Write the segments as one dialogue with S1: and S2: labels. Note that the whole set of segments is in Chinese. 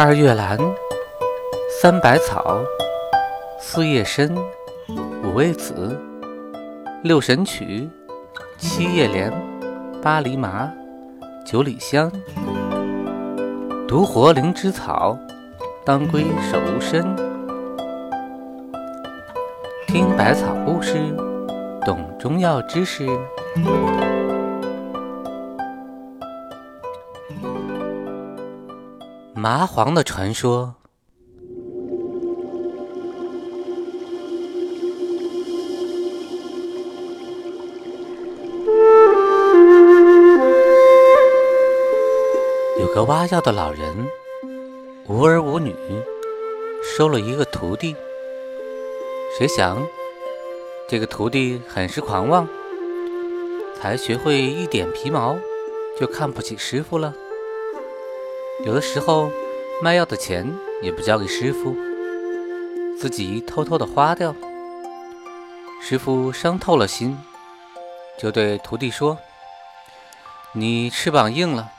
S1: 二月兰，三百草，四叶参，五味子，六神曲，七叶莲，八厘麻，九里香，独活灵芝草，当归手无参。听百草故事，懂中药知识。麻黄的传说。有个挖药的老人，无儿无女，收了一个徒弟。谁想，这个徒弟很是狂妄，才学会一点皮毛，就看不起师傅了。有的时候，卖药的钱也不交给师傅，自己偷偷的花掉。师傅伤透了心，就对徒弟说：“你翅膀硬了，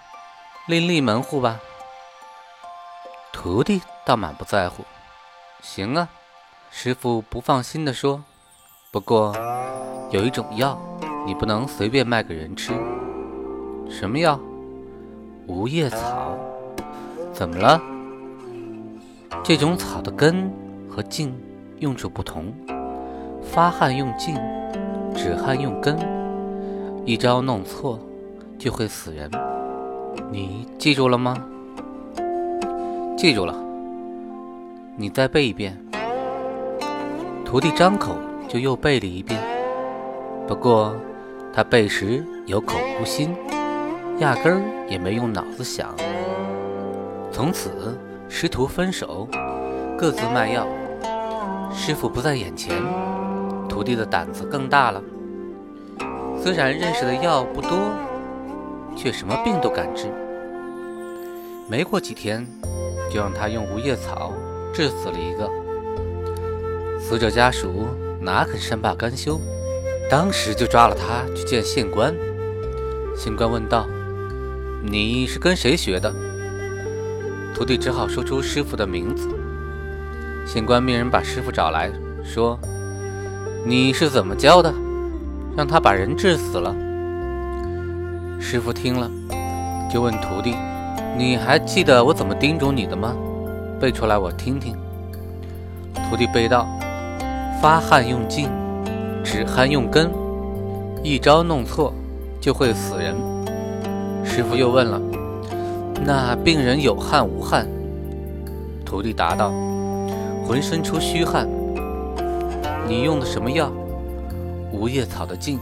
S1: 另立门户吧。”徒弟倒满不在乎：“行啊。”师傅不放心地说：“不过有一种药，你不能随便卖给人吃。什么药？无叶草。”怎么了？这种草的根和茎用处不同，发汗用茎，止汗用根，一招弄错就会死人。你记住了吗？记住了。你再背一遍。徒弟张口就又背了一遍，不过他背时有口无心，压根儿也没用脑子想。从此，师徒分手，各自卖药。师傅不在眼前，徒弟的胆子更大了。虽然认识的药不多，却什么病都敢治。没过几天，就让他用无叶草治死了一个。死者家属哪肯善罢甘休，当时就抓了他去见县官。县官问道：“你是跟谁学的？”徒弟只好说出师傅的名字。县官命人把师傅找来说：“你是怎么教的？让他把人治死了。”师傅听了，就问徒弟：“你还记得我怎么叮嘱你的吗？背出来我听听。”徒弟背道：“发汗用茎，止汗用根，一招弄错就会死人。”师傅又问了。那病人有汗无汗？徒弟答道：“浑身出虚汗。”你用的什么药？无叶草的茎。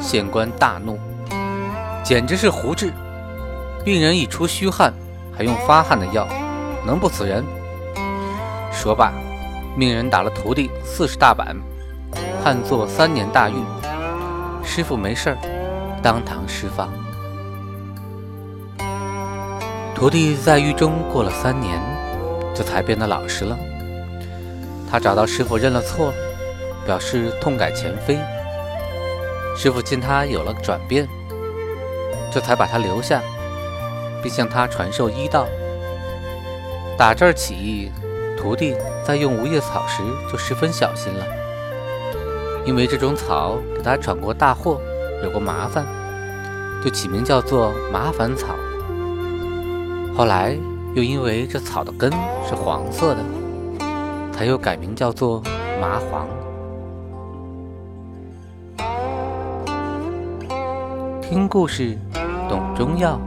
S1: 县官大怒，简直是胡治！病人一出虚汗，还用发汗的药，能不死人？说罢，命人打了徒弟四十大板，判做三年大狱。师傅没事儿，当堂释放。徒弟在狱中过了三年，这才变得老实了。他找到师傅认了错，表示痛改前非。师傅见他有了转变，这才把他留下，并向他传授医道。打这儿起，徒弟在用无叶草时就十分小心了，因为这种草给他闯过大祸，有过麻烦，就起名叫做麻烦草。后来又因为这草的根是黄色的，才又改名叫做麻黄。听故事，懂中药。